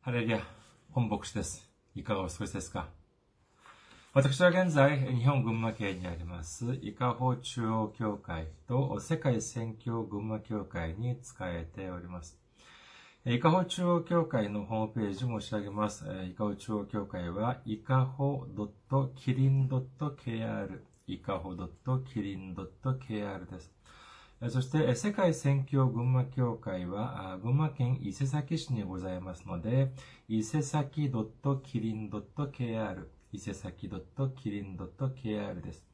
ハレルヤ、本牧師です。いかがお過ごしですか？私は現在、日本群馬県にあります、伊香保中央教会と世界宣教群馬教会に仕えております。伊香保中央教会のホームページ申し上げます。伊香保中央教会は、伊香保 .kirin.kr、伊香保 .kirin.kr です。そして、世界宣教群馬教会は、群馬県伊勢崎市にございますので、伊勢崎 .kirin.kr、伊勢崎 .kirin.kr です。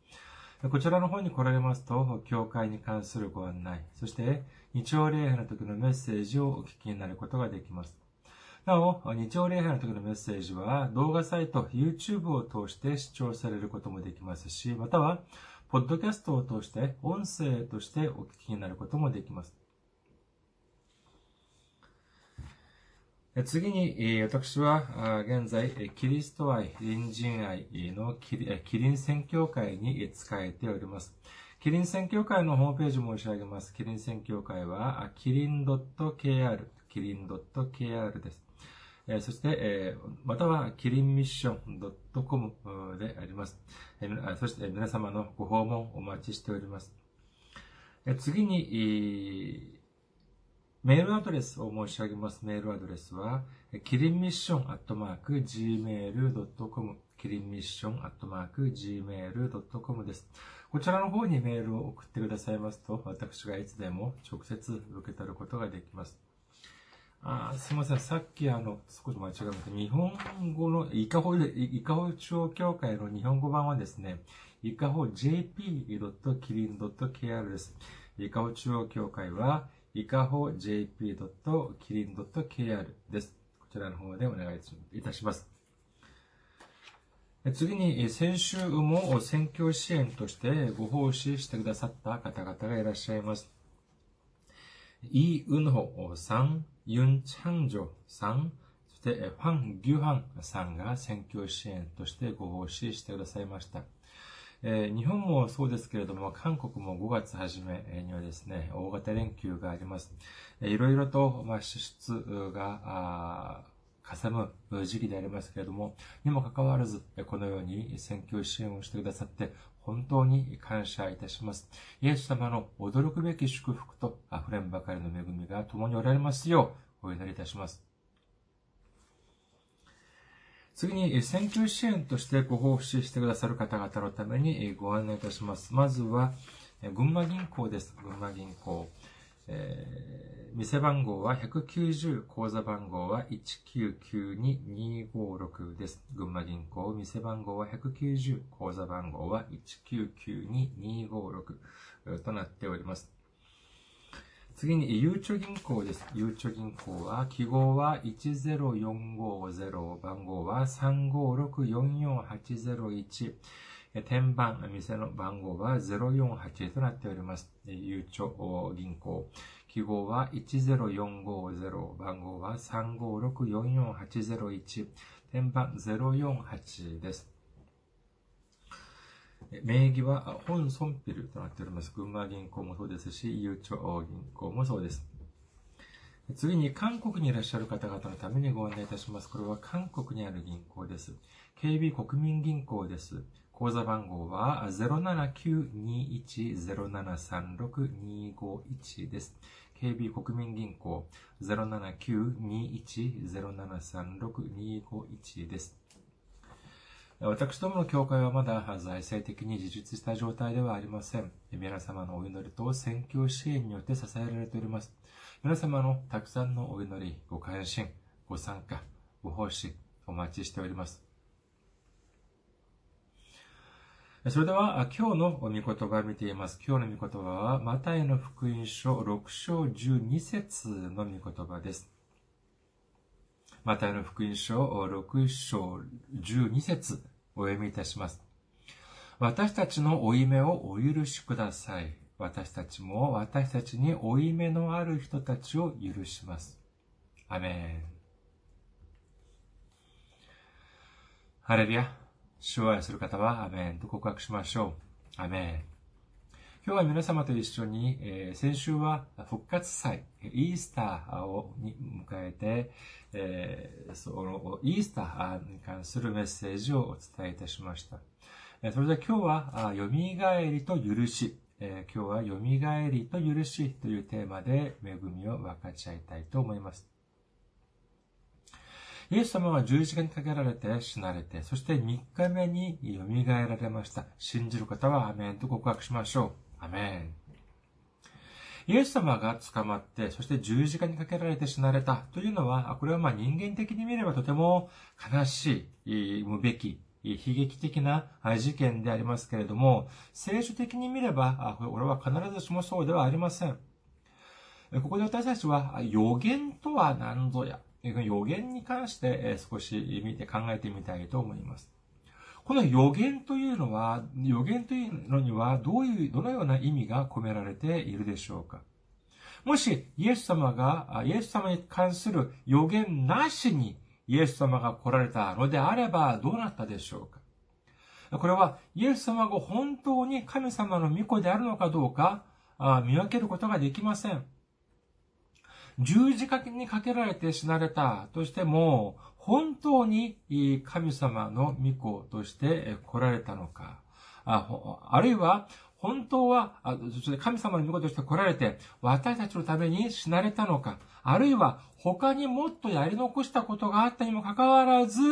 こちらの方に来られますと、教会に関するご案内、そして日曜礼拝の時のメッセージをお聞きになることができます。なお、日曜礼拝の時のメッセージは動画サイト、YouTube を通して視聴されることもできますし、または、ポッドキャストを通して音声としてお聞きになることもできます。次に、私は現在、キリスト愛、隣人愛のキリン宣教会に仕えております。キリン宣教会のホームページ申し上げます。キリン宣教会は、キリン .kr、キリン .kr です。そして、または、キリンミッション .com であります。そして、皆様のご訪問お待ちしております。次に、メールアドレスを申し上げます。メールアドレスは、キリンミッションアットマーク gmail.com キリンミッションアットマーク gmail.com です。こちらの方にメールを送ってくださいますと、私がいつでも直接受け取ることができます。あすみません。さっきあの、少し間違えました。日本語の、伊香保、伊香保中央協会の日本語版はですね、伊香保 jp.kirin.kr です。伊香保中央協会は、伊香保 jp.kirin.kr です。こちらの方でお願いいたします。次に、先週も選挙支援としてご奉仕してくださった方々がいらっしゃいます。イ・ウンホさん、ユン・チャンジョさん、そしてファン・ギュハンさんが選挙支援としてご奉仕してくださいました。え、日本もそうですけれども、韓国も5月初めにはですね、大型連休があります。いろいろと、ま、支出が、かさむ時期でありますけれども、にもかかわらず、このように選挙支援をしてくださって、本当に感謝いたします。イエス様の驚くべき祝福と溢れんばかりの恵みが共におられますよう、お祈りいたします。次に、選挙支援としてご奉仕してくださる方々のためにご案内いたします。まずは、群馬銀行です。群馬銀行。えー、店番号は190、口座番号は1992256です。群馬銀行、店番号は190、口座番号は1992256となっております。次に、ゆうちょ銀行です。ゆうちょ銀行は、記号は10450、番号は356-44801、天番、店の番号は048となっております。ゆうちょ銀行。記号は10450、番号は356-44801、天番048です。名義は本ソンピルとなっております。群馬銀行もそうですし、ゆうちょ銀行もそうです。次に韓国にいらっしゃる方々のためにご案内いたします。これは韓国にある銀行です。KB 国民銀行です。口座番号は079-21-0736-251です。KB 国民銀行079-21-0736-251です。私どもの教会はまだ財政的に自立した状態ではありません。皆様のお祈りと宣教支援によって支えられております。皆様のたくさんのお祈り、ご関心、ご参加、ご奉仕、お待ちしております。それでは、今日の御言葉を見ています。今日の御言葉は、マタイの福音書6章12節の御言葉です。マタイの福音書6章12節お読みいたします。私たちの負い目をお許しください。私たちも私たちに負い目のある人たちを許します。アメン。ハレルヤ。主を愛する方はアメンと告白しましょう。アメン。今日は皆様と一緒に、え、先週は復活祭、イースターをに迎えて、えー、そのイースターに関するメッセージをお伝えいたしました。それでは今日は、よみがえりと許し、え、今日はよみがえりと許しというテーマで恵みを分かち合いたいと思います。イエス様は十字架にかけられて死なれて、そして3日目によみがえられました。信じる方はアメンと告白しましょう。アメン。イエス様が捕まって、そして十字架にかけられて死なれたというのは、これはまあ人間的に見ればとても悲しい、無べき、悲劇的な事件でありますけれども、聖書的に見れば、俺は必ずしもそうではありません。ここで私たちは予言とは何ぞや、予言に関して少し見て考えてみたいと思います。この予言というのは、予言というのにはどういう、どのような意味が込められているでしょうかもし、イエス様が、イエス様に関する予言なしに、イエス様が来られたのであれば、どうなったでしょうかこれは、イエス様が本当に神様の御子であるのかどうか、見分けることができません。十字架にかけられて死なれたとしても、本当に神様の御子として来られたのか、あるいは本当は、神様の御子として来られて、私たちのために死なれたのか、あるいは他にもっとやり残したことがあったにもかかわらず、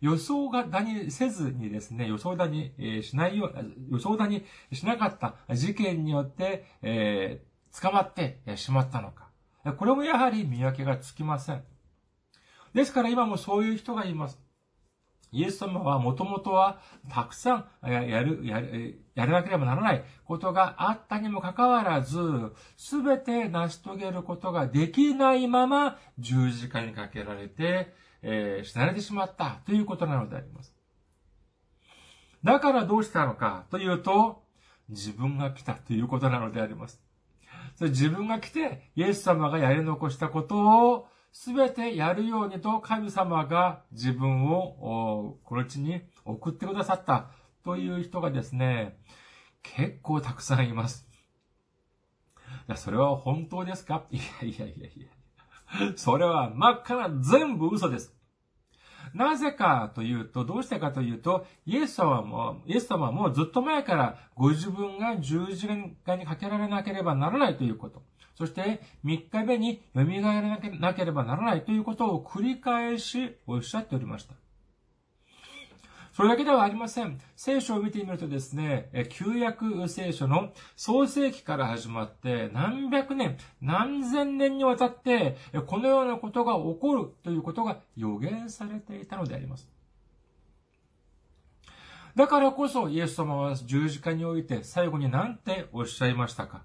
予想がだにせずにですね、予想だにしないよう、予想だにしなかった事件によって、えー、捕まってしまったのか。これもやはり見分けがつきません。ですから今もそういう人がいます。イエス様はもともとはたくさんやる、やる、やらなければならないことがあったにもかかわらず、すべて成し遂げることができないまま十字架にかけられて、えー、死なれてしまったということなのであります。だからどうしたのかというと、自分が来たということなのであります。それ自分が来て、イエス様がやり残したことをすべてやるようにと神様が自分をこの地に送ってくださったという人がですね、結構たくさんいます。いや、それは本当ですか？いやいやいやいや。それは真っ赤な全部嘘です。なぜかというと、どうしてかというと、イエス様も、イエス様もずっと前からご自分が十字架にかけられなければならないということ。そして3日目に蘇らなければならないということを繰り返しおっしゃっておりました。それだけではありません。聖書を見てみるとですね、旧約聖書の創世記から始まって何百年、何千年にわたってこのようなことが起こるということが予言されていたのであります。だからこそイエス様は十字架において最後に何ておっしゃいましたか？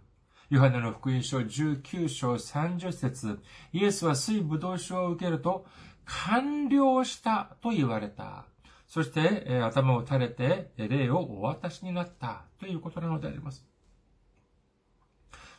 ヨハネの福音書19章30節イエスは水ぶどう酒を受けると、完了したと言われた。そして、え頭を垂れて、霊をお渡しになったということなのであります。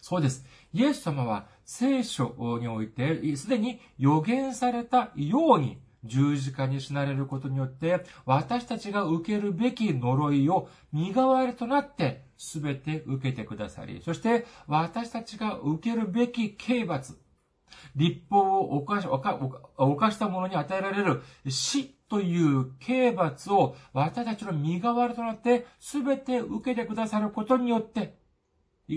そうです。イエス様は聖書において、すでに予言されたように、十字架に死なれることによって、私たちが受けるべき呪いを身代わりとなってすべて受けてくださり、そして私たちが受けるべき刑罰、立法を犯し犯した者に与えられる死という刑罰を私たちの身代わりとなってすべて受けてくださることによって、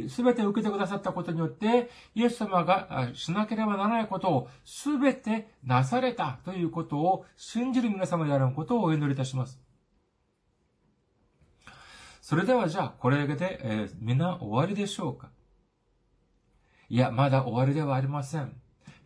すべて受けてくださったことによって、イエス様がしなければならないことをすべてなされたということを信じる皆様であることをお祈りいたします。それではじゃあ、これだけで、えー、皆終わりでしょうか？いや、まだ終わりではありません。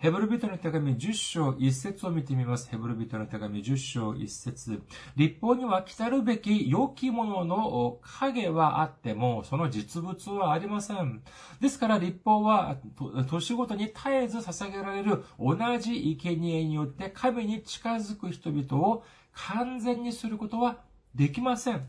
ヘブルビトの手紙10章1節を見てみます。ヘブルビトの手紙10章1節立法には来たるべき良きものの影はあっても、その実物はありません。ですから立法は年ごとに絶えず捧げられる同じ生贄によって神に近づく人々を完全にすることはできません。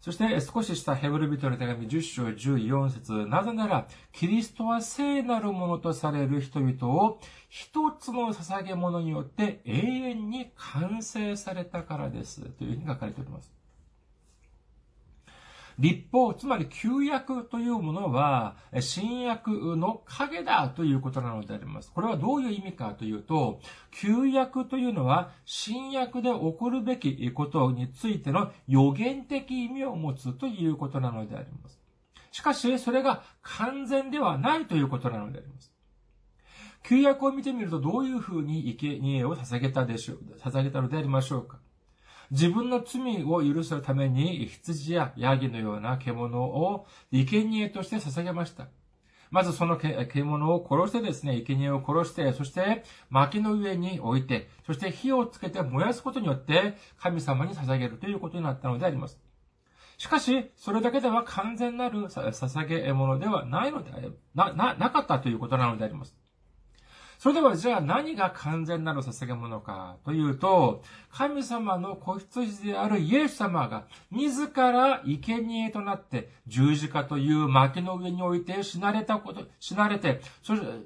そして少ししたヘブル人の手紙10章14節なぜなら、キリストは聖なるものとされる人々を一つの捧げ物によって永遠に完成されたからです。というふうに書かれております。立法、つまり旧約というものは、新約の影だということなのであります。これはどういう意味かというと、旧約というのは、新約で起こるべきことについての予言的意味を持つということなのであります。しかし、それが完全ではないということなのであります。旧約を見てみるとどういうふうに生贄を捧げたでしょう、捧げたのでありましょうか自分の罪を許すために羊やヤギのような獣を生贄として捧げました。まずその獣を殺してですね、生贄を殺して、そして薪の上に置いて、そして火をつけて燃やすことによって神様に捧げるということになったのであります。しかし、それだけでは完全なる捧げ物ではないので、な、な、なかったということなのであります。それではじゃあ何が完全なる捧げ物かというと、神様の子羊であるイエス様が自ら生贄となって十字架という薪の上に置いて死なれたこと、死なれて、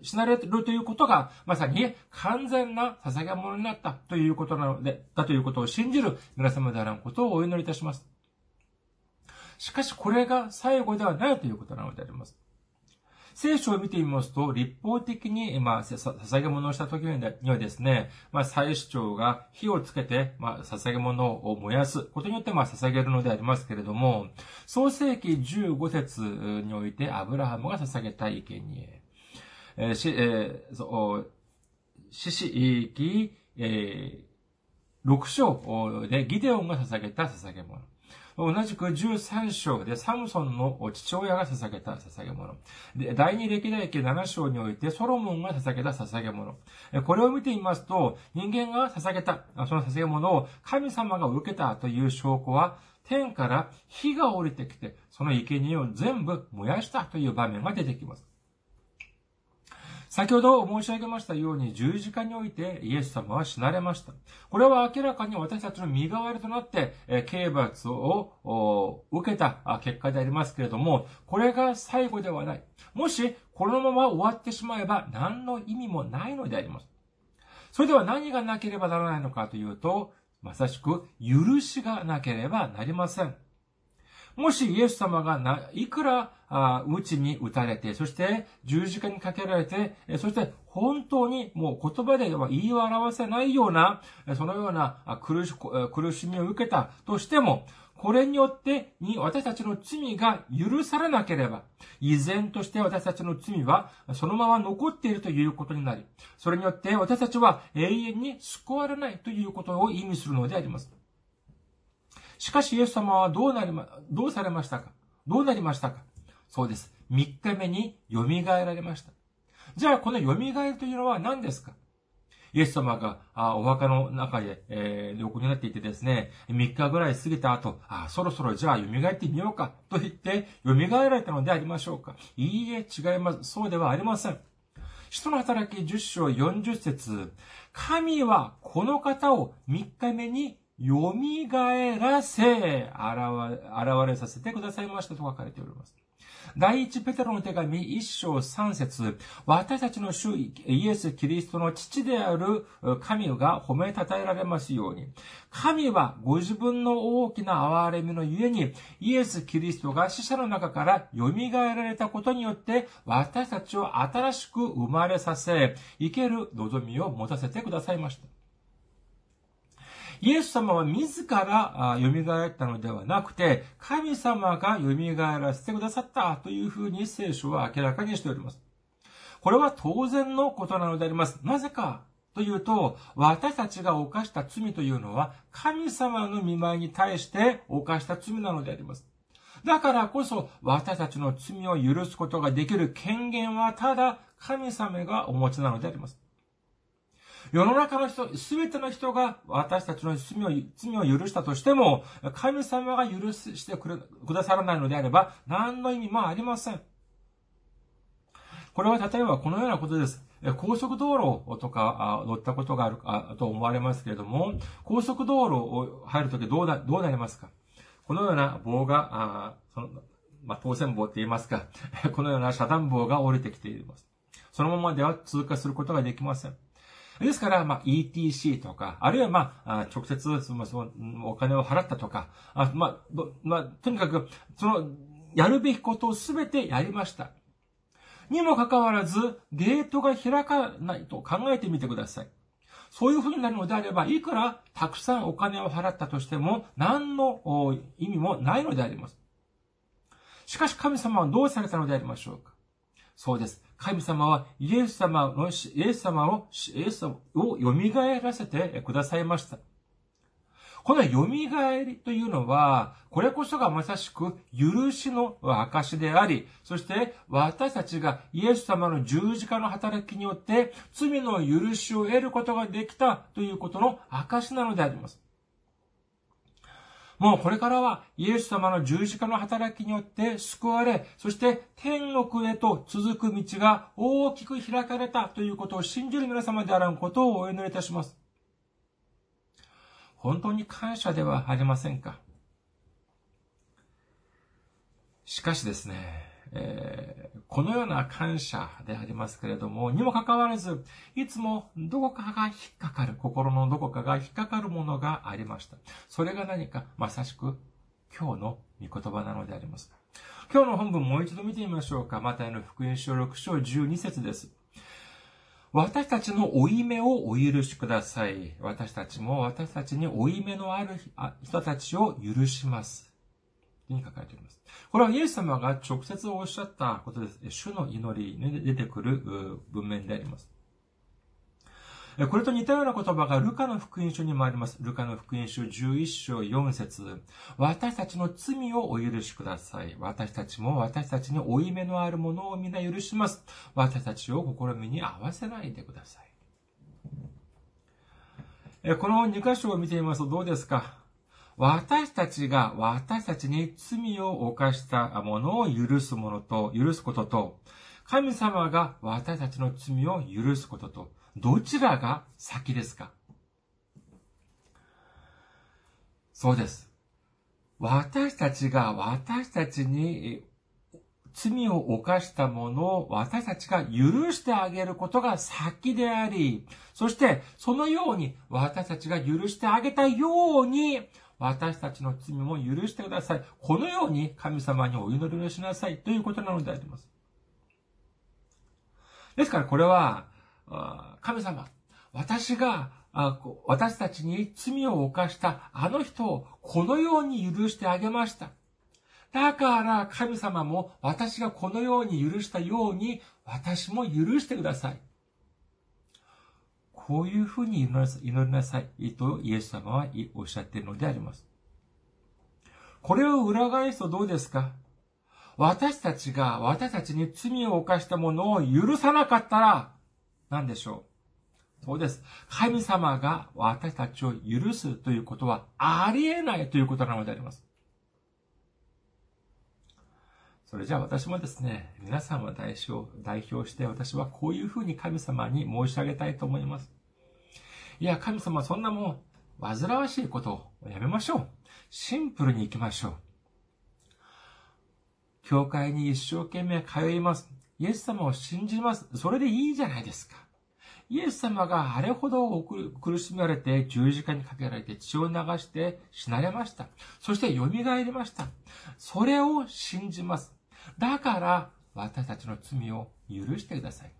死なれるということがまさに完全な捧げ物になったということなので、だということを信じる皆様であることをお祈りいたします。しかしこれが最後ではないということなのであります。聖書を見てみますと、立法的に、まあ、捧げ物をした時にはですね、まあ、祭司長が火をつけて、まあ、捧げ物を燃やすことによって、まあ、捧げるのでありますけれども、創世記15節において、アブラハムが捧げた生贄。えー、し、えー、そう、獅子、えー、6章でギデオンが捧げた捧げ物。同じく13章でサムソンの父親が捧げた捧げ物。で、第二歴代記7章においてソロモンが捧げた捧げ物。これを見てみますと、人間が捧げた、その捧げ物を神様が受けたという証拠は、天から火が降りてきて、その生贄を全部燃やしたという場面が出てきます。先ほど申し上げましたように十字架においてイエス様は死なれました。これは明らかに私たちの身代わりとなって、え刑罰を受けた結果でありますけれども、これが最後ではない。もし、このまま終わってしまえば何の意味もないのであります。それでは何がなければならないのかというと、まさしく許しがなければなりません。もしイエス様が、いくら、あちに打たれて、そして十字架にかけられて、そして本当にもう言葉では言い表せないような、そのような苦し苦しみを受けたとしても、これによってに私たちの罪が許されなければ、依然として私たちの罪はそのまま残っているということになり、それによって私たちは永遠に救われないということを意味するのであります。しかしイエス様はどうなりま、どうされましたか？どうなりましたか？そうです。3日目に蘇られました。じゃあ、この蘇りというのは何ですか？イエス様があお墓の中で、えー、横になっていてですね、3日ぐらい過ぎた後、あそろそろじゃあ蘇ってみようかと言って蘇られたのでありましょうか？いいえ、違います。そうではありません。人の働き10章40節神はこの方を3日目に蘇らせ、現れさせてくださいましたと書かれております。第一ペテロの手紙一章三節私たちの主イエス・キリストの父である神が褒めたたえられますように、神はご自分の大きな憐れみのゆえに、イエス・キリストが死者の中から蘇られたことによって、私たちを新しく生まれさせ、生ける望みを持たせてくださいました。イエス様は自ら蘇ったのではなくて、神様が蘇らせてくださったというふうに聖書は明らかにしております。これは当然のことなのであります。なぜかというと、私たちが犯した罪というのは、神様の見舞いに対して犯した罪なのであります。だからこそ、私たちの罪を許すことができる権限はただ神様がお持ちなのであります。世の中の人、すべての人が私たちの罪を、罪を許したとしても、神様が許してくださらないのであれば、何の意味もありません。これは例えばこのようなことです。高速道路とか乗ったことがあるかと思われますけれども、高速道路を入るときどうな、どうなりますか？このような棒が、あそのまあ、当選棒って言いますか、このような遮断棒が降りてきています。そのままでは通過することができません。ですから、まあ、ETC とか、あるいは、まあ、直接、その、その、お金を払ったとか、あまあ、まあ、とにかく、その、やるべきことをすべてやりました。にもかかわらず、ゲートが開かないと考えてみてください。そういうふうになるのであれば、いくらたくさんお金を払ったとしても、何の意味もないのであります。しかし神様はどうされたのでありましょうかそうです。神様はイエス様の、イエス様を、イエス様を蘇らせてくださいました。この蘇りというのは、これこそがまさしく許しの証であり、そして私たちがイエス様の十字架の働きによって罪の許しを得ることができたということの証なのであります。もうこれからはイエス様の十字架の働きによって救われ、そして天国へと続く道が大きく開かれたということを信じる皆様であらんことをお祈りいたします。本当に感謝ではありませんか？しかしですね、えー、このような感謝でありますけれども、にもかかわらず、いつもどこかが引っかかる、心のどこかが引っかかるものがありました。それが何か、まさしく今日の御言葉なのであります。今日の本文もう一度見てみましょうか。マタイの福音書6章12節です。私たちの負い目をお許しください。私たちも私たちに負い目のある人たちを許します。に書かれています。これはイエス様が直接おっしゃったことです。主の祈りに出てくる文面であります。これと似たような言葉がルカの福音書にもあります。ルカの福音書11章4節私たちの罪をお許しください。私たちも私たちに負い目のあるものを皆許します。私たちを試みに合わせないでください。この2箇所を見てみますとどうですか？私たちが私たちに罪を犯したものを許すものと、許すことと、神様が私たちの罪を許すことと、どちらが先ですか？そうです。私たちが私たちに罪を犯したものを私たちが許してあげることが先であり、そしてそのように私たちが許してあげたように私たちの罪も許してください。このように神様にお祈りをしなさいということなのであります。ですからこれは、神様、私が、私たちに罪を犯したあの人をこのように許してあげました。だから神様も私がこのように許したように私も許してください。こういうふうに祈りなさいとイエス様はおっしゃっているのであります。これを裏返すとどうですか？私たちが私たちに罪を犯したものを許さなかったら何でしょう？そうです。神様が私たちを許すということはありえないということなのであります。それじゃあ私もですね、皆さんを代表代表して私はこういうふうに神様に申し上げたいと思います。いや、神様そんなもう煩わしいことをやめましょう。シンプルに行きましょう。教会に一生懸命通います。イエス様を信じます。それでいいじゃないですか。イエス様があれほど苦しめられて十字架にかけられて血を流して死なれました。そして蘇りました。それを信じます。だから私たちの罪を許してください。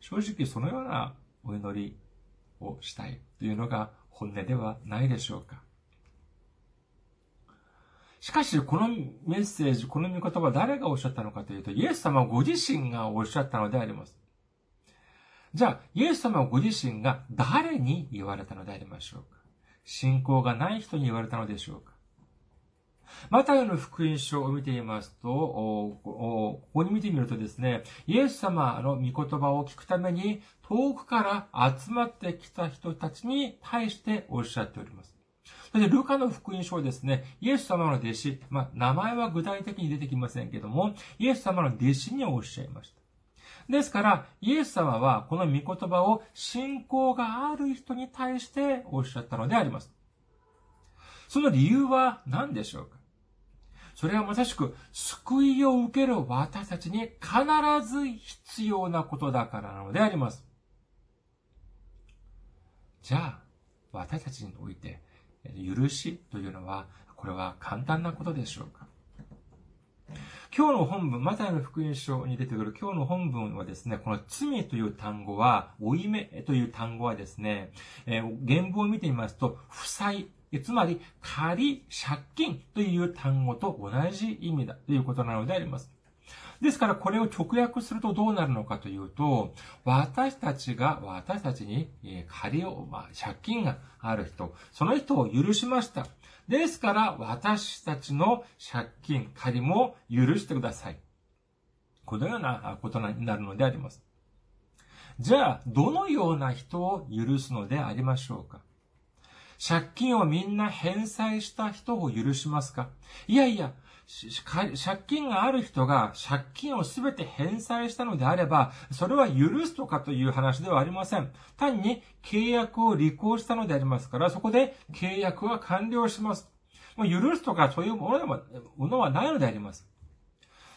正直そのようなお祈りをしたいというのが本音ではないでしょうか。しかし、このメッセージ、この御言葉は誰がおっしゃったのかというと、イエス様ご自身がおっしゃったのであります。じゃあ、イエス様ご自身が誰に言われたのでありましょうか信仰がない人に言われたのでしょうかマタイの福音書を見ていますと、ここに見てみるとですね、イエス様の御言葉を聞くために遠くから集まってきた人たちに対しておっしゃっております。そして、ルカの福音書はですね、イエス様の弟子、まあ、名前は具体的に出てきませんけども、イエス様の弟子におっしゃいました。ですから、イエス様はこの御言葉を信仰がある人に対しておっしゃったのであります。その理由は何でしょうか？それはまさしく救いを受ける私たちに必ず必要なことだからなのであります。じゃあ、私たちにおいて、許しというのは、これは簡単なことでしょうか今日の本文、マタイの福音書に出てくる今日の本文はですね、この罪という単語は、負い目という単語はですね、えー、原文を見てみますと、負債、つまり、仮、借金という単語と同じ意味だということなのであります。ですから、これを直訳するとどうなるのかというと、私たちが、私たちに、借りを、まあ、借金がある人、その人を許しました。ですから、私たちの借金、借りも許してください。このようなことになるのであります。じゃあ、どのような人を許すのでありましょうか？借金をみんな返済した人を許しますか？いやいや、借金がある人が借金をすべて返済したのであれば、それは許すとかという話ではありません。単に契約を履行したのでありますから、そこで契約は完了します。もう許すとかそういうものでも、ものはないのであります。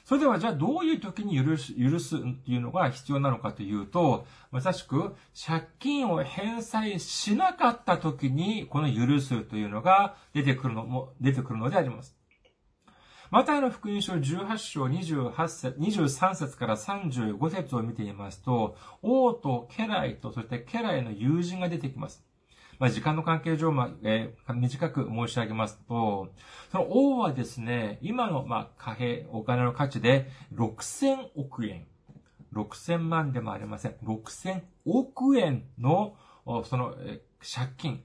それではじゃあどういう時に許す、許すっていうのが必要なのかというと、まさしく借金を返済しなかった時にこの許すというのが出てくるのも、出てくるのであります。マタイの福音書18章28節23節から35節を見てみますと、王と家来と、そして家来の友人が出てきます。まあ、時間の関係上、まあえー、短く申し上げますと、その王はですね、今の、まあ、貨幣、お金の価値で6000億円。6000万でもありません。6000億円の、その、借金。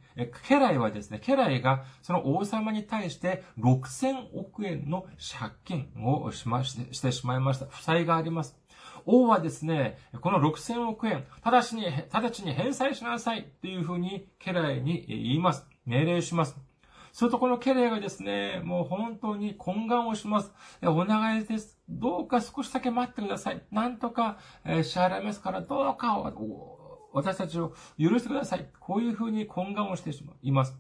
家来はですね、家来がその王様に対して6000億円の借金をしまして、してしまいました。負債があります。王はですね、この6000億円、直ちに、直ちに返済しなさいっていうふうに家来に言います。命令します。するとこの家来がですね、もう本当に懇願をします。お願いです。どうか少しだけ待ってください。なんとか支払いますから、どうか私たちを許してください。こういうふうに懇願をしてしまいます。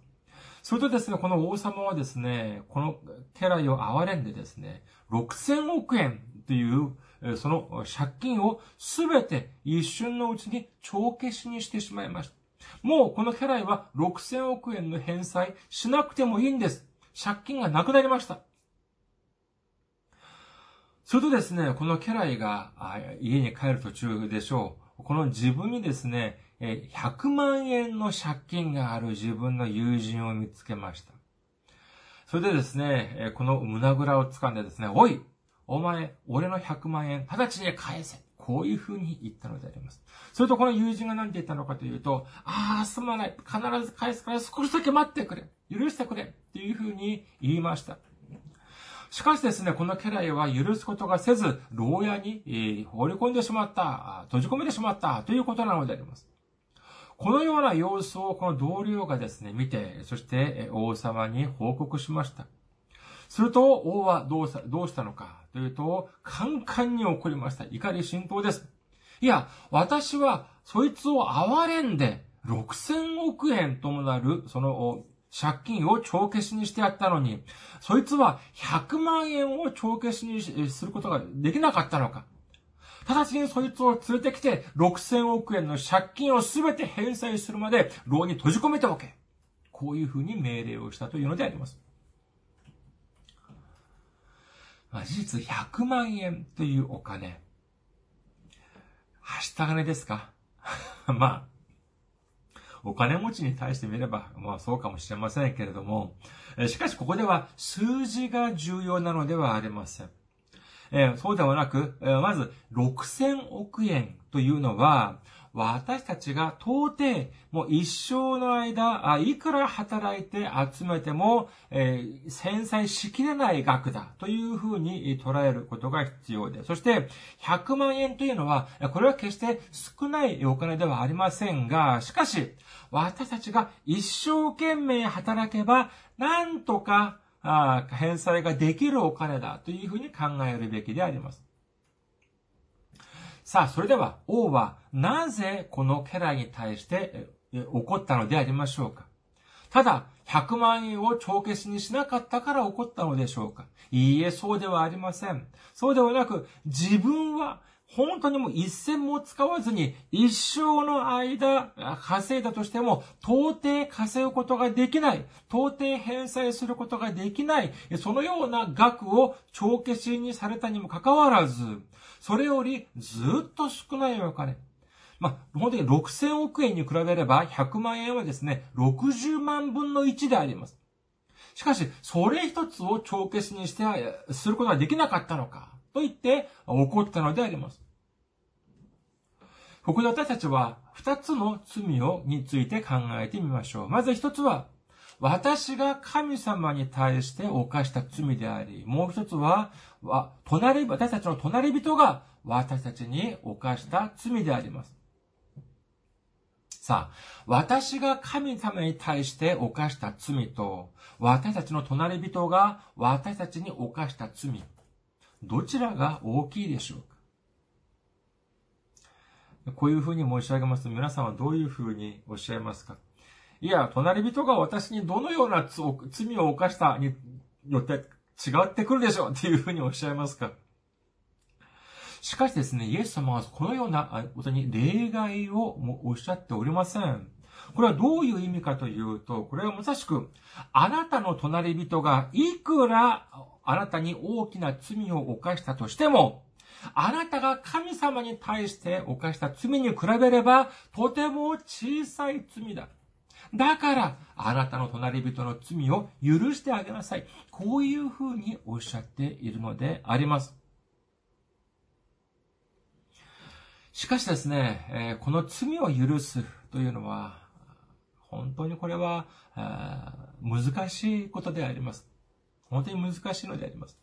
それとですね、この王様はですね、この家来を憐れんでですね、6000億円というその借金をすべて一瞬のうちに帳消しにしてしまいました。もうこの家来は6000億円の返済しなくてもいいんです。借金がなくなりました。それとですね、この家来が家に帰る途中でしょう。この自分にですね、100万円の借金がある自分の友人を見つけました。それでですね、この胸ぐらを掴んでですね、おいお前、俺の100万円、直ちに返せ。こういう風に言ったのであります。それとこの友人が何て言ったのかというと、ああ、すまない。必ず返すから少しだけ待ってくれ。許してくれ。っていう風に言いました。しかしですね、この家来は許すことがせず、牢屋に、えー、放り込んでしまった、閉じ込めてしまったということなのであります。このような様子をこの同僚がですね、見て、そして王様に報告しました。すると、王はどうしたどうしたのかというと、カンカンに怒りました。怒り浸透です。いや、私は、そいつを憐れんで、6000億円ともなる、その、借金を帳消しにしてやったのに、そいつは100万円を帳消しにすることができなかったのか。直ちにそいつを連れてきて、6000億円の借金をすべて返済するまで、牢に閉じ込めておけ。こういうふうに命令をしたというのであります。まあ、事実100万円というお金。はした金ですか？まあ、お金持ちに対してみれば、まあそうかもしれませんけれども、しかしここでは数字が重要なのではありません。えそうではなく、まず6000億円というのは、私たちが到底、もう一生の間、いくら働いて集めても、えー、繊細しきれない額だというふうに捉えることが必要で、そして100万円というのは、これは決して少ないお金ではありませんが、しかし、私たちが一生懸命働けば、なんとかあ返済ができるお金だというふうに考えるべきであります。さあ、それでは王はなぜこの家来に対して怒ったのでありましょうか？ただ、100万円を帳消しにしなかったから起こったのでしょうか？いいえ、そうではありません。そうではなく、自分は本当にもう一銭も使わずに一生の間稼いだとしても到底稼ぐことができない。到底返済することができない。そのような額を帳消しにされたにもかかわらず、それよりずっと少ないお金。まあ、本当に6000億円に比べれば100万円はですね、60万分の1であります。しかし、それ一つを帳消しにして、することができなかったのか。と言って起こったのであります。ここで私たちは二つの罪をについて考えてみましょう。まず一つは、私が神様に対して犯した罪であり、もう一つは、隣、私たちの隣人が私たちに犯した罪であります。さあ、私が神様に対して犯した罪と、私たちの隣人が私たちに犯した罪、どちらが大きいでしょうか？こういうふうに申し上げますと、皆さんはどういうふうにおっしゃいますか？いや、隣人が私にどのような罪を犯したによって違ってくるでしょうっていうふうにおっしゃいますか？しかしですね、イエス様はこのようなことに例外をおっしゃっておりません。これはどういう意味かというと、これはまさしく、あなたの隣人がいくらあなたに大きな罪を犯したとしても、あなたが神様に対して犯した罪に比べれば、とても小さい罪だ。だから、あなたの隣人の罪を許してあげなさい。こういうふうにおっしゃっているのであります。しかしですね、この罪を許すというのは、本当にこれは難しいことであります。本当に難しいのであります。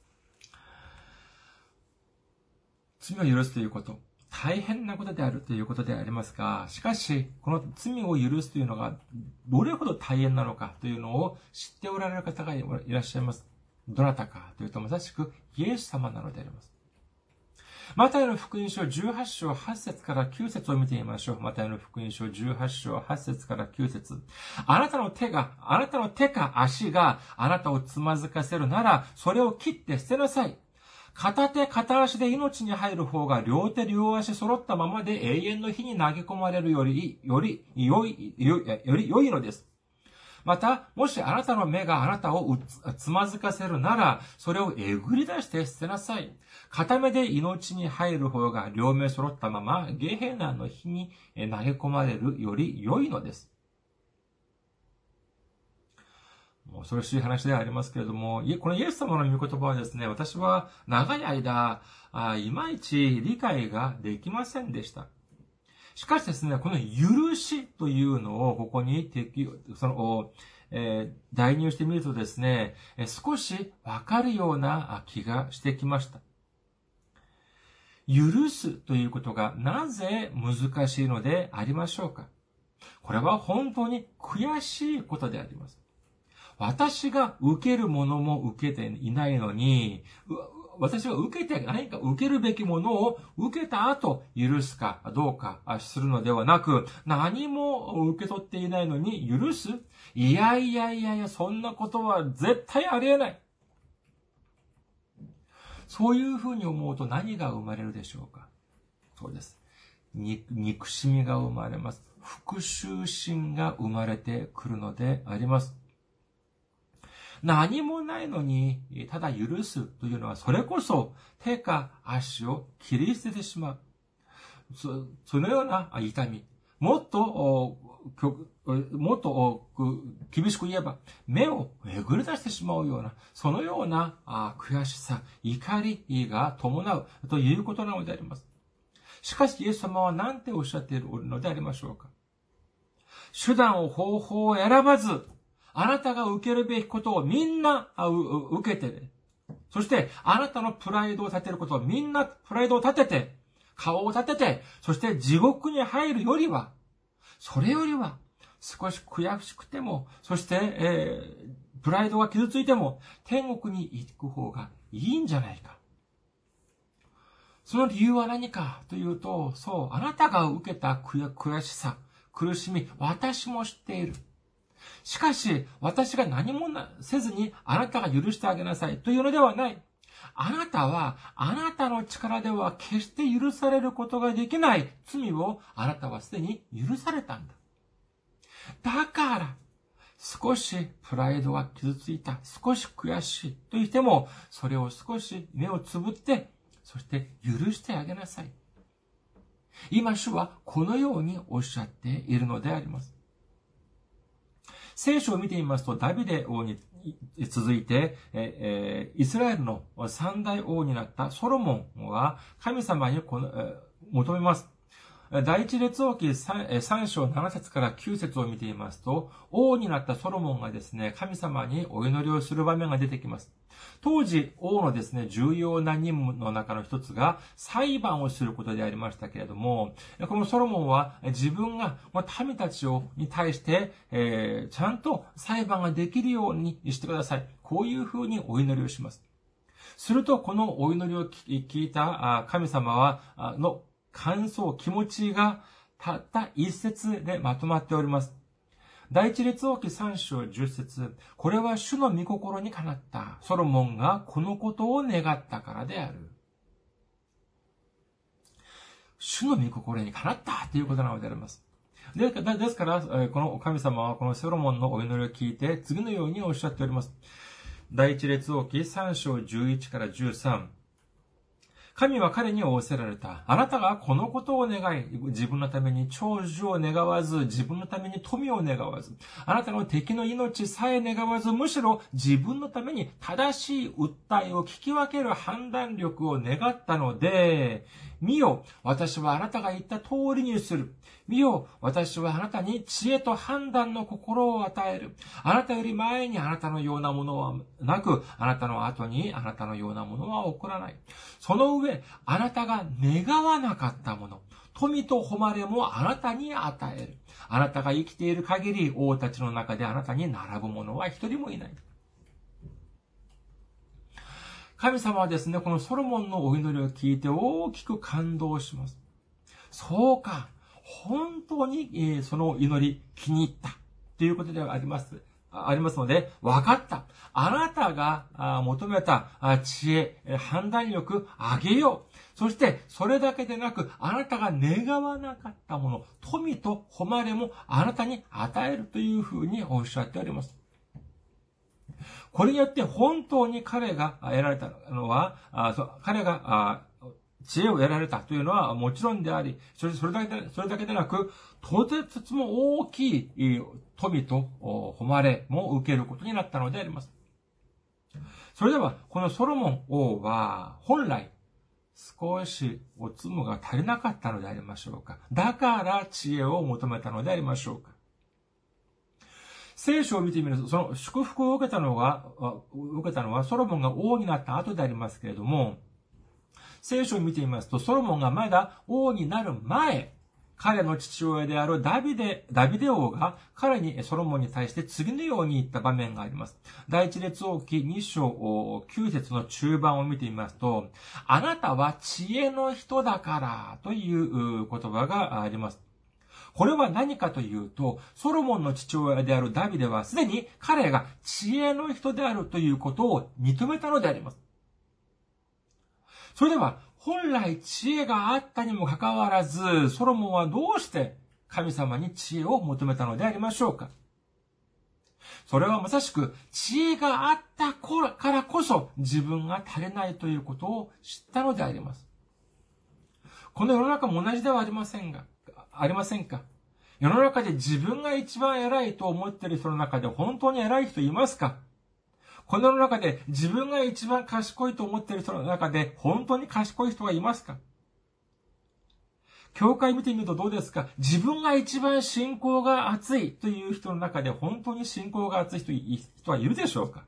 罪を許すということ、大変なことであるということでありますが、しかし、この罪を許すというのが、どれほど大変なのかというのを知っておられる方がいらっしゃいます。どなたかというと、まさしくイエス様なのであります。マタイの福音書18章8節から9節を見てみましょう。マタイの福音書18章8節から9節あなたの手が、あなたの手か足があなたをつまずかせるなら、それを切って捨てなさい。片手片足で命に入る方が両手両足揃ったままで永遠の火に投げ込まれるより、より良い、より良いのです。また、もしあなたの目があなたをつまずかせるなら、それをえぐり出して捨てなさい。片目で命に入る方が両目揃ったまま、ゲヘナの火に投げ込まれるより良いのです。もう恐ろしい話ではありますけれども、このイエス様の御言葉はですね、私は長い間、いまいち理解ができませんでした。しかしですね、この許しというのをここに適用その、えー、代入してみるとですね、少しわかるような気がしてきました。許すということがなぜ難しいのでありましょうかこれは本当に悔しいことであります。私が受けるものも受けていないのに、私は受けて何か受けるべきものを受けた後許すかどうかするのではなく、何も受け取っていないのに許すいやいやいやいや、そんなことは絶対ありえない。そういうふうに思うと何が生まれるでしょうかそうです。憎しみが生まれます。復讐心が生まれてくるのであります。何もないのに、ただ許すというのは、それこそ手か足を切り捨ててしまう。そそのような痛み。もっと、もっと厳しく言えば、目をえぐり出してしまうような、そのような悔しさ、怒りが伴うということなのであります。しかし、イエス様は何ておっしゃっているのでありましょうか手段を方法を選ばず、あなたが受けるべきことをみんな受けて、そして、あなたのプライドを立てることをみんなプライドを立てて、顔を立てて、そして地獄に入るよりは、それよりは、少し悔しくても、そして、えー、プライドが傷ついても、天国に行く方がいいんじゃないか。その理由は何かというと、そう、あなたが受けた悔しさ、苦しみ、私も知っている。しかし、私が何もせずにあなたが許してあげなさいというのではない。あなたは、あなたの力では決して許されることができない罪をあなたはすでに許されたんだ。だから、少しプライドが傷ついた、少し悔しいと言っても、それを少し目をつぶって、そして許してあげなさい。今主はこのようにおっしゃっているのであります。聖書を見てみますと、ダビデ王に続いて、えイスラエルの三大王になったソロモンは神様にこの求めます。第一列王記3章7節から9節を見ていますと、王になったソロモンがですね、神様にお祈りをする場面が出てきます。当時、王のですね、重要な任務の中の一つが裁判をすることでありましたけれども、このソロモンは自分が民たちをに対して、えー、ちゃんと裁判ができるようにしてください。こういうふうにお祈りをします。すると、このお祈りを聞いた神様は、の感想、気持ちがたった一節でまとまっております。第一列王記三章十節これは主の御心にかなった。ソロモンがこのことを願ったからである。主の御心にかなったということなのであります。でですから、この神様はこのソロモンのお祈りを聞いて、次のようにおっしゃっております。第一列王記三章十一から十三神は彼に仰せられた。あなたがこのことを願い、自分のために長寿を願わず、自分のために富を願わず、あなたの敵の命さえ願わず、むしろ自分のために正しい訴えを聞き分ける判断力を願ったので、見よ、私はあなたが言った通りにする。見よ、私はあなたに知恵と判断の心を与える。あなたより前にあなたのようなものはなく、あなたの後にあなたのようなものは起こらない。その上、あなたが願わなかったもの、富と誉れもあなたに与える。あなたが生きている限り、王たちの中であなたに並ぶ者は一人もいない。神様はですね、このソロモンのお祈りを聞いて大きく感動します。そうか。本当に、えー、その祈り気に入ったということではあります。ありますので、分かった。あなたが求めた知恵、判断力、あげよう。そして、それだけでなく、あなたが願わなかったもの、富と誉れもあなたに与えるというふうにおっしゃっております。これによって本当に彼が得られたのは、彼が知恵を得られたというのはもちろんであり、それそれだけでそれだけでなく、とてつも大きい富と誉れも受けることになったのであります。それでは、このソロモン王は、本来、少しおつむが足りなかったのでありましょうか。だから知恵を求めたのでありましょうか。聖書を見てみると、その祝福を受けたのは、受けたのはソロモンが王になった後でありますけれども、聖書を見てみますと、ソロモンがまだ王になる前、彼の父親であるダビデ、ダビデ王が彼にソロモンに対して次のように言った場面があります。第一列王記2章9節の中盤を見てみますと、あなたは知恵の人だからという言葉があります。これは何かというと、ソロモンの父親であるダビデはすでに彼が知恵の人であるということを認めたのであります。それでは、本来知恵があったにもかかわらず、ソロモンはどうして神様に知恵を求めたのでありましょうかそれはまさしく知恵があったからこそ自分が足りないということを知ったのであります。この世の中も同じではありませんが、ありませんか？世の中で自分が一番偉いと思ってる人の中で本当に偉い人いますか？この世の中で自分が一番賢いと思ってる人の中で本当に賢い人はいますか？教会見てみるとどうですか？自分が一番信仰が熱いという人の中で本当に信仰が熱い人人はいるでしょうか？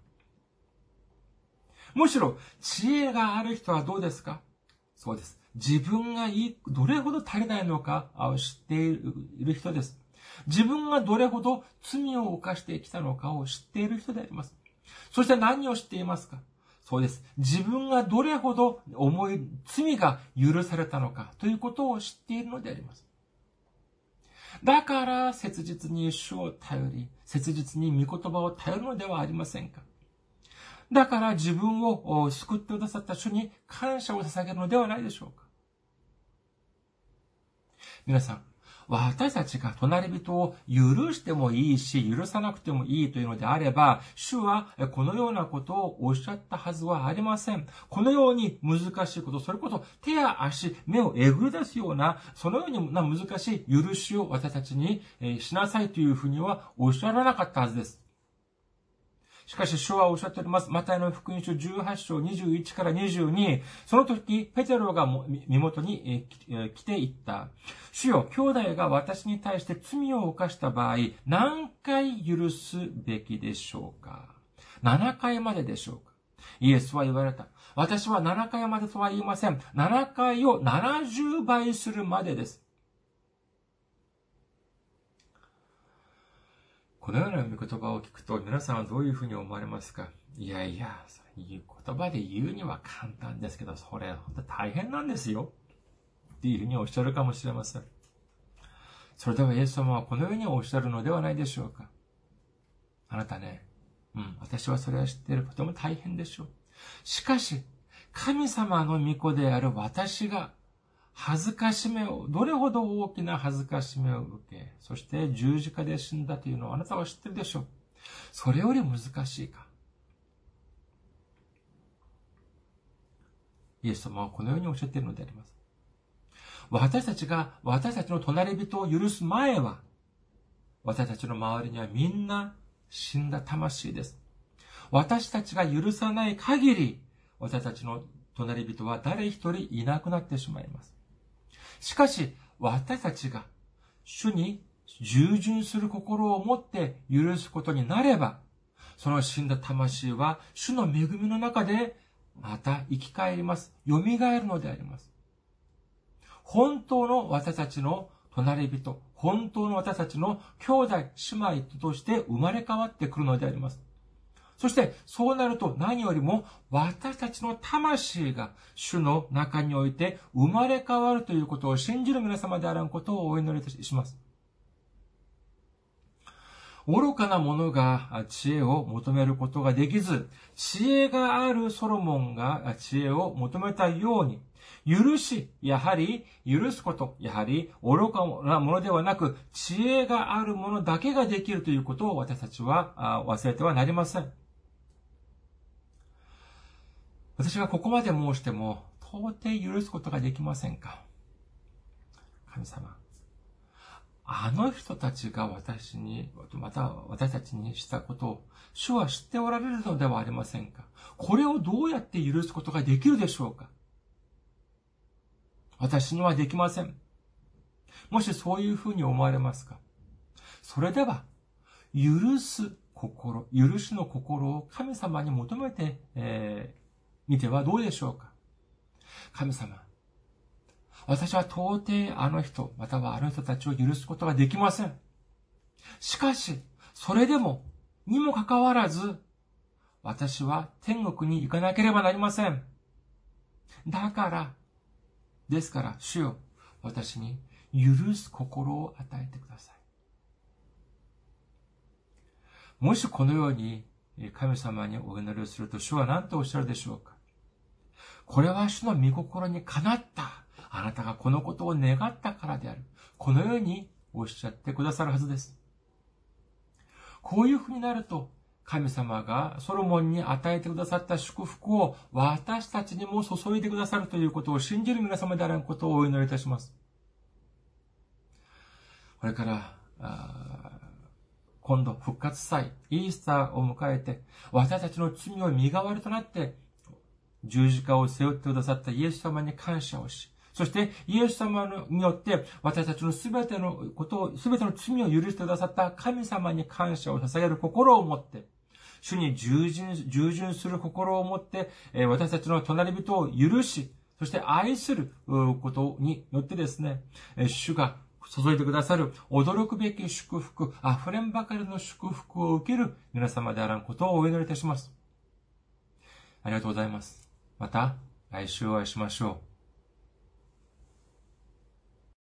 むしろ知恵がある人はどうですか？そうです。自分がいい、どれほど足りないのかを知っている人です。自分がどれほど罪を犯してきたのかを知っている人であります。そして何を知っていますか？そうです。自分がどれほど重い罪が許されたのかということを知っているのであります。だから切実に主を頼り、切実に御言葉を頼るのではありませんか？だから自分を救ってくださった主に感謝を捧げるのではないでしょうか。皆さん、私たちが隣人を許してもいいし、許さなくてもいいというのであれば、主はこのようなことをおっしゃったはずはありません。このように難しいこと、それこそ手や足、目をえぐり出すような、そのような難しい許しを私たちにしなさいというふうにはおっしゃらなかったはずです。しかし、主はおっしゃっております。マタイの福音書18章21から22。その時、ペテロが身元に来ていった。主よ、兄弟が私に対して罪を犯した場合、何回許すべきでしょうか ?7 回まででしょうか？イエスは言われた。私は7回までとは言いません。7回を70倍するまでです。このような御言葉を聞くと皆さんはどういうふうに思われますか？いやいや、言葉で言うには簡単ですけど、それ本当大変なんですよ。っていうふうにおっしゃるかもしれません。それではイエス様はこのようにおっしゃるのではないでしょうか。あなたね、うん、私はそれは知っている。とても大変でしょう。しかし、神様の御子である私が恥ずかしめを、どれほど大きな恥ずかしめを受け、そして十字架で死んだというのをあなたは知ってるでしょう。それより難しいか。イエス様はこのようにおっしゃっているのであります。私たちが私たちの隣人を許す前は、私たちの周りにはみんな死んだ魂です。私たちが許さない限り、私たちの隣人は誰一人いなくなってしまいます。しかし、私たちが主に従順する心を持って許すことになれば、その死んだ魂は主の恵みの中でまた生き返ります。蘇るのであります。本当の私たちの隣人、本当の私たちの兄弟、姉妹として生まれ変わってくるのであります。そして、そうなると何よりも私たちの魂が主の中において生まれ変わるということを信じる皆様であらんことをお祈りします。愚かな者が知恵を求めることができず、知恵があるソロモンが知恵を求めたように、許し、やはり許すこと、やはり愚かなものではなく、知恵があるものだけができるということを私たちは忘れてはなりません。私がここまで申しても、到底許すことができませんか？神様。あの人たちが私に、また私たちにしたことを、主は知っておられるのではありませんか？これをどうやって許すことができるでしょうか？私にはできません。もしそういうふうに思われますか？それでは、許す心、許しの心を神様に求めて、え見てはどうでしょうか？神様、私は到底あの人、またはあの人たちを許すことができません。しかし、それでも、にもかかわらず、私は天国に行かなければなりません。だから、ですから、主よ、私に許す心を与えてください。もしこのように神様にお祈りをすると主は何とおっしゃるでしょうか？これは主の御心にかなった。あなたがこのことを願ったからである。このようにおっしゃってくださるはずです。こういうふうになると、神様がソロモンに与えてくださった祝福を私たちにも注いでくださるということを信じる皆様であることをお祈りいたします。これから、今度復活祭、イースターを迎えて、私たちの罪を身代わりとなって十字架を背負ってくださったイエス様に感謝をし、そしてイエス様によって私たちのすべてのことを、すべての罪を許してくださった神様に感謝を捧げる心を持って、主に従順、従順する心を持って、私たちの隣人を許し、そして愛することによってですね、主が注いでくださる驚くべき祝福、溢れんばかりの祝福を受ける皆様であらんことをお祈りいたします。ありがとうございます。また来週お会いしましょう。